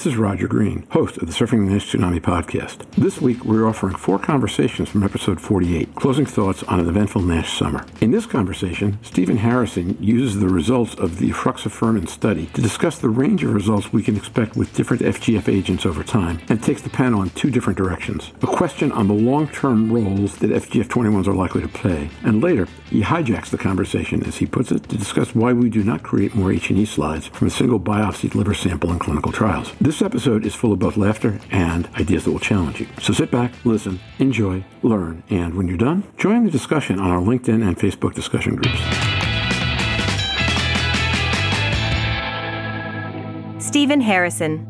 This is Roger Green, host of the Surfing the Tsunami podcast. This week, we're offering four conversations from episode 48, closing thoughts on an eventful Nash summer. In this conversation, Stephen Harrison uses the results of the efruxifermin study to discuss the range of results we can expect with different FGF agents over time and takes the panel in two different directions. A question on the long-term roles that FGF21s are likely to play, and later, he hijacks the conversation, as he puts it, to discuss why we do not create more H&E slides from a single biopsied liver sample in clinical trials. This episode is full of both laughter and ideas that will challenge you. So sit back, listen, enjoy, learn, and when you're done, join the discussion on our LinkedIn and Facebook discussion groups. Stephen Harrison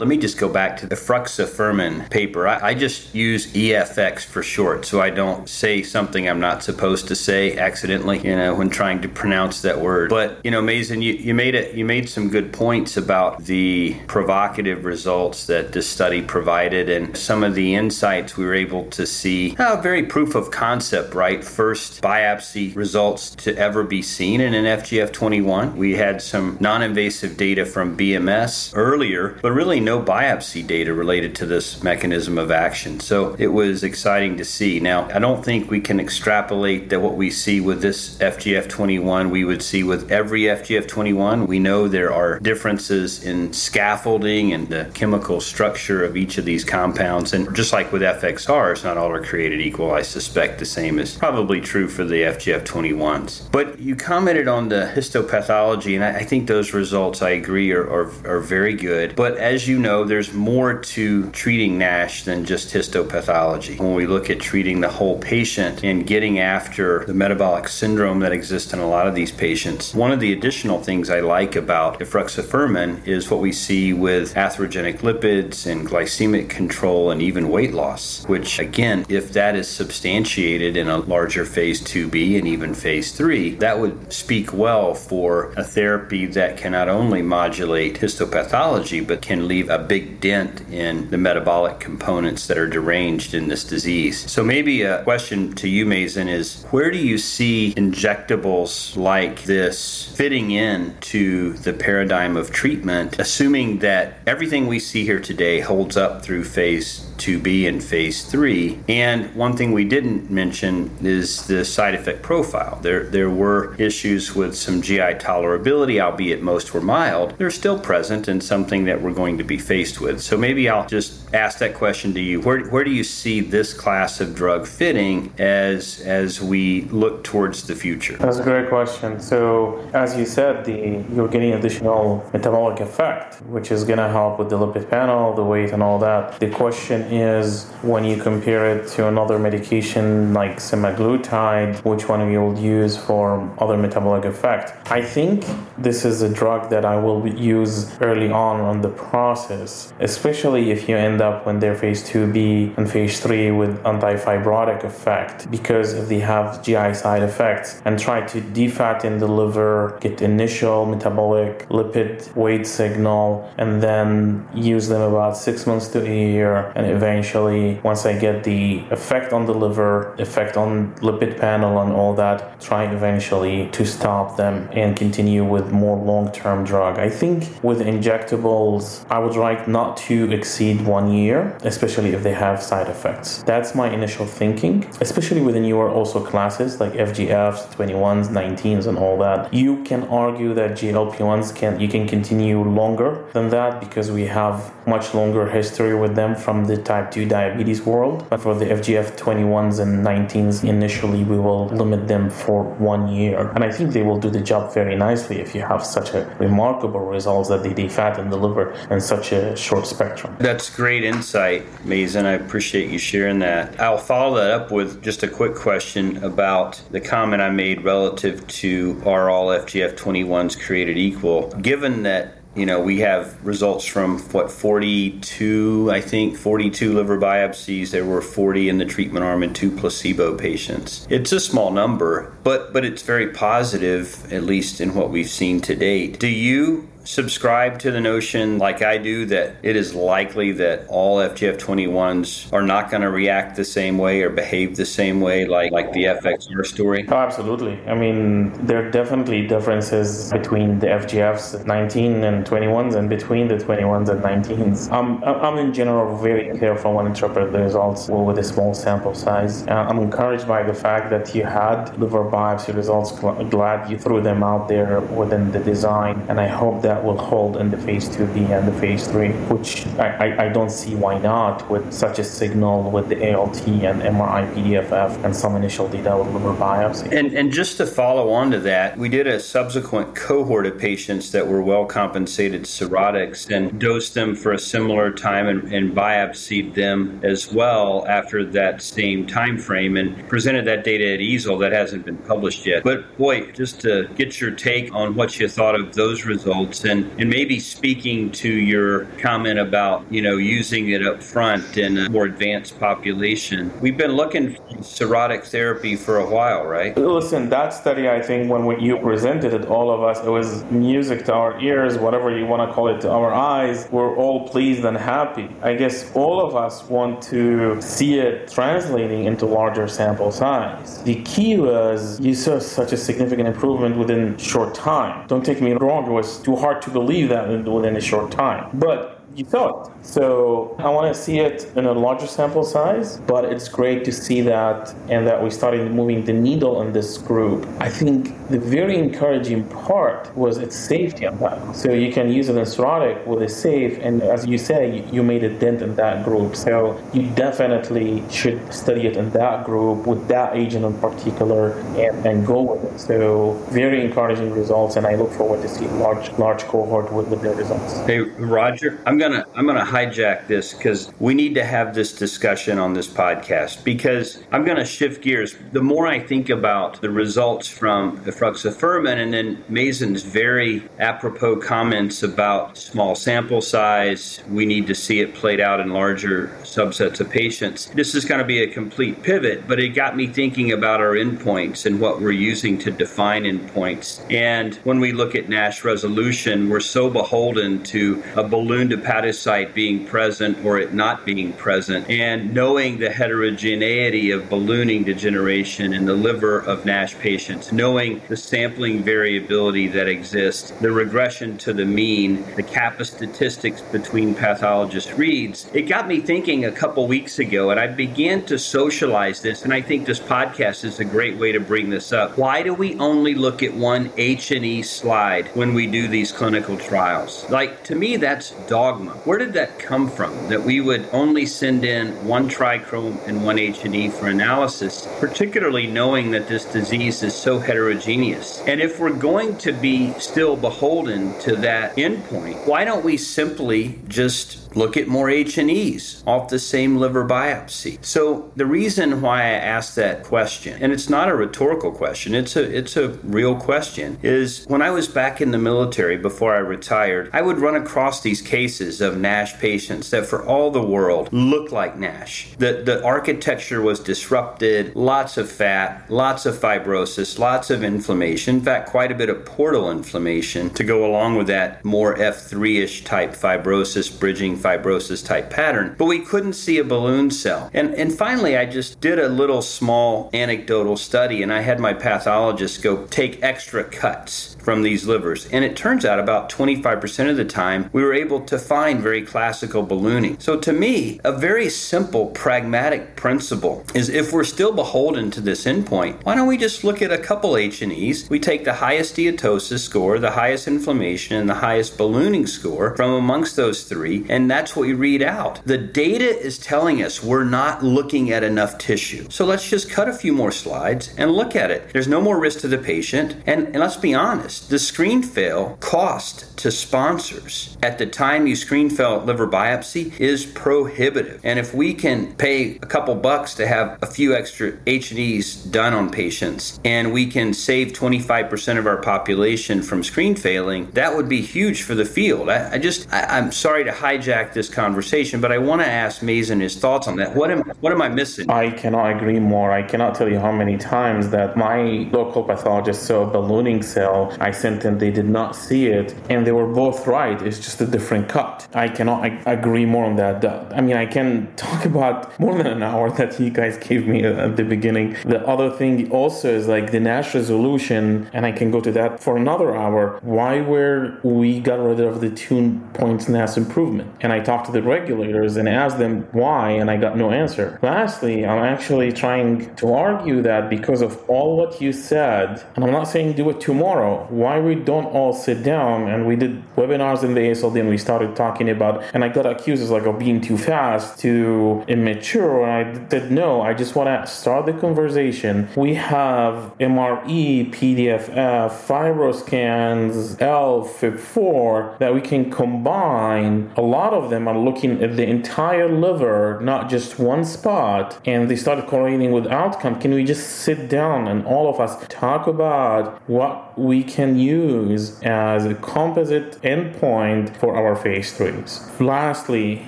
let me just go back to the efruxifermin paper. I, I, just use EFX for short, so I don't say something I'm not supposed to say accidentally, you know, when trying to pronounce that word. But you know, Mazen, you, you made it. You made some good points about the provocative results that this study provided, and some of the insights we were able to see. Oh, very proof of concept, right? First biopsy results to ever be seen in an FGF21. We had some non-invasive data from BMS earlier, but really no no biopsy data related to this mechanism of action. So it was exciting to see. Now, I don't think we can extrapolate that what we see with this FGF21 we would see with every FGF21. We know there are differences in scaffolding and the chemical structure of each of these compounds. And just like with FXRs, not all are created equal. I suspect the same is probably true for the FGF21s. But you commented on the histopathology, and I think those results, I agree, are, are, are very good. But as you know, there's more to treating NASH than just histopathology. When we look at treating the whole patient and getting after the metabolic syndrome that exists in a lot of these patients, one of the additional things I like about efruxifermin is what we see with atherogenic lipids and glycemic control and even weight loss, which again, if that is substantiated in a larger phase 2b and even phase 3, that would speak well for a therapy that can not only modulate histopathology but can leave a big dent in the metabolic components that are deranged in this disease. So, maybe a question to you, Mazen, is where do you see injectables like this fitting in to the paradigm of treatment, assuming that everything we see here today holds up through phase 2B and phase 3? And one thing we didn't mention is the side effect profile. There, there were issues with some GI tolerability, albeit most were mild. They're still present and something that we're going to be faced with. So maybe I'll just ask that question to you. Where, where do you see this class of drug fitting as as we look towards the future? That's a great question. So as you said, the you're getting additional metabolic effect, which is going to help with the lipid panel, the weight, and all that. The question is when you compare it to another medication like semaglutide, which one you will use for other metabolic effect? I think this is a drug that I will use early on on the process especially if you end up when they're phase 2b and phase 3 with antifibrotic effect, because they have GI side effects, and try to defatten the liver, get initial metabolic lipid weight signal, and then use them about six months to a year, and eventually, once I get the effect on the liver, effect on lipid panel, and all that, try eventually to stop them and continue with more long-term drug. I think with injectables, I would like not to exceed one year, especially if they have side effects. That's my initial thinking, especially with the newer also classes like FGFs, 21s, 19s, and all that. You can argue that GLP-1s can you can continue longer than that because we have much longer history with them from the type 2 diabetes world. But for the FGF 21s and 19s, initially we will limit them for one year. And I think they will do the job very nicely if you have such a remarkable results that they defatten the liver in such a short spectrum. That's great insight, Mazen. I appreciate you sharing that. I'll follow that up with just a quick question about the comment I made relative to are all FGF 21s created equal? Given that you know, we have results from what 42, I think 42 liver biopsies. There were 40 in the treatment arm and two placebo patients. It's a small number, but but it's very positive, at least in what we've seen to date. Do you subscribe to the notion, like I do, that it is likely that all FGF21s are not going to react the same way or behave the same way, like, like the FXR story? Oh, absolutely. I mean, there are definitely differences between the FGFs 19 and 21s and between the 21s and 19s. I'm, I'm in general very careful when interpret the results with a small sample size. Uh, I'm encouraged by the fact that you had liver biopsy results. Glad you threw them out there within the design, and I hope that will hold in the phase 2b and the phase 3, which I, I, I don't see why not with such a signal with the ALT and MRI PDFF and some initial data with liver biopsy. And, and just to follow on to that, we did a subsequent cohort of patients that were well compensated cirrhotics and dosed them for a similar time and, and biopsied them as well after that same time frame and presented that data at EASL that hasn't been published yet. But boy, just to get your take on what you thought of those results and, and maybe speaking to your comment about, you know, using it up front in a more advanced population. We've been looking for cirrhotic therapy for a while, right? Listen, that study, I think, when you presented it, all of us, it was music to our ears, whatever you want to call it, to our eyes. We're all pleased and happy. I guess all of us want to see it translating into larger sample size. The key was you saw such a significant improvement within short time. Don't take me wrong, it was too hard to believe that within a short time. But you it. So I want to see it in a larger sample size, but it's great to see that and that we started moving the needle in this group. I think the very encouraging part was its safety on that. So you can use it in cirrhotic with a safe, and as you say, you made a dent in that group. So you definitely should study it in that group with that agent in particular and, and go with it. So very encouraging results, and I look forward to see large large cohort with, with their results. Hey Roger, I'm gonna I'm gonna hijack this because we need to have this discussion on this podcast because I'm gonna shift gears. The more I think about the results from efruxifermin and then Mazen's very apropos comments about small sample size, we need to see it played out in larger subsets of patients. This is to be a complete pivot, but it got me thinking about our endpoints and what we're using to define endpoints. And when we look at NASH resolution, we're so beholden to a balloon to hepatocyte being present or it not being present, and knowing the heterogeneity of ballooning degeneration in the liver of NASH patients, knowing the sampling variability that exists, the regression to the mean, the kappa statistics between pathologist reads, it got me thinking a couple weeks ago, and I began to socialize this, and I think this podcast is a great way to bring this up. Why do we only look at one H&E slide when we do these clinical trials? Like, to me, that's dogma dogma. Where did that come from? That we would only send in one trichrome and one H&E for analysis, particularly knowing that this disease is so heterogeneous. And if we're going to be still beholden to that endpoint, why don't we simply just look at more H&Es off the same liver biopsy? So the reason why I asked that question, and it's not a rhetorical question, it's a it's a real question, is when I was back in the military before I retired, I would run across these cases of NASH patients that, for all the world, looked like NASH. The, the architecture was disrupted, lots of fat, lots of fibrosis, lots of inflammation. In fact, quite a bit of portal inflammation to go along with that more F3 ish type fibrosis, bridging fibrosis type pattern. But we couldn't see a balloon cell. And, and finally, I just did a little small anecdotal study and I had my pathologist go take extra cuts from these livers. And it turns out about 25% of the time we were able to find very classical ballooning. So to me, a very simple pragmatic principle is if we're still beholden to this endpoint, why don't we just look at a couple H&Es? We take the highest steatosis score, the highest inflammation, and the highest ballooning score from amongst those three, and that's what we read out. The data is telling us we're not looking at enough tissue. So let's just cut a few more slides and look at it. There's no more risk to the patient, and, and let's be honest the screen fail cost to sponsors at the time you screen fail liver biopsy is prohibitive. And if we can pay a couple bucks to have a few extra H&Es done on patients and we can save 25% of our population from screen failing, that would be huge for the field. I, I just, I, am sorry to hijack this conversation, but I want to ask Mazen his thoughts on that. What am what am I missing? I cannot agree more. I cannot tell you how many times that my local pathologist saw a ballooning cell. I sent them; they did not see it, and they were both right. It's just a different cut. I cannot agree more on that. I mean, I can talk about more than an hour that you guys gave me at the beginning. The other thing also is like the NASH resolution, and I can go to that for another hour. Why were we got rid of the two points NAS improvement? And I talked to the regulators and asked them why, and I got no answer. Lastly, I'm actually trying to argue that because of all what you said, and I'm not saying do it tomorrow, why we don't all sit down and we did webinars in the ASLD and we started talking about, and I got accused as like of being too fast, too immature, and I said no, I just want to start the conversation. We have MRE, PDFF, FibroScans, ELF, FIB4 that we can combine. A lot of them are looking at the entire liver, not just one spot, and they started correlating with outcome. Can we just sit down and all of us talk about what we can use as a composite endpoint for our phase threes? Lastly,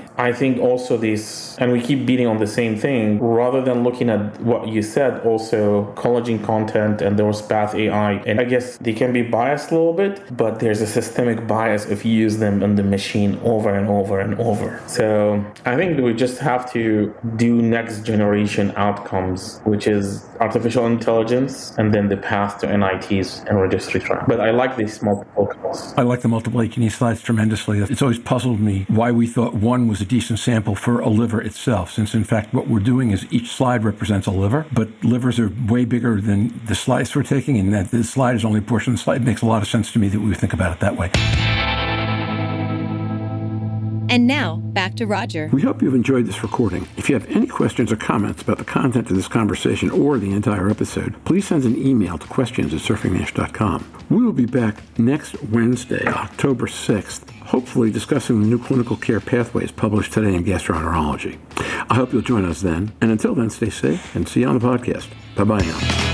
I think also this, and we keep beating on the same thing, rather than looking at what you said, also collagen content and those PathAI. And I guess they can be biased a little bit, but there's a systemic bias if you use them in the machine over and over and over. So I think we just have to do next generation outcomes, which is artificial intelligence and then the path to NITs and registry trial. But I like these multiple calls. I like the multiple H&E slides tremendously. It's always puzzled me why we thought one was a decent sample for a liver itself, since in fact what we're doing is each slide represents a liver, but livers are way bigger than the slides we're taking, and that this slide is only a portion of the slide. It makes a lot of sense to me that we think about it that way. And now, back to Roger. We hope you've enjoyed this recording. If you have any questions or comments about the content of this conversation or the entire episode, please send an email to questions at. We will be back next Wednesday, October 6th, hopefully discussing the new clinical care pathways published today in gastroenterology. I hope you'll join us then. And until then, stay safe and see you on the podcast. Bye bye now.